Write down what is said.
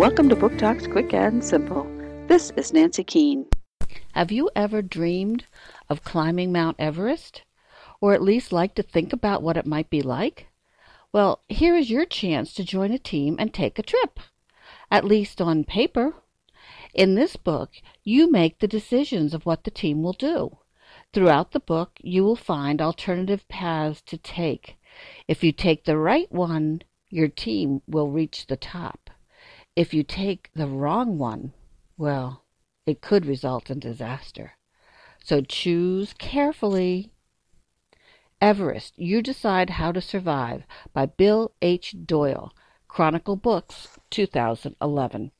Welcome to Book Talks Quick and Simple. This is Nancy Keene. Have you ever dreamed of climbing Mount Everest? Or at least like to think about what it might be like? Well, here is your chance to join a team and take a trip. At least on paper. In this book, you make the decisions of what the team will do. Throughout the book, you will find alternative paths to take. If you take the right one, your team will reach the top. If you take the wrong one, well, it could result in disaster. So choose carefully. Everest, You Decide How to Survive by Bill H. Doyle, Chronicle Books, 2011.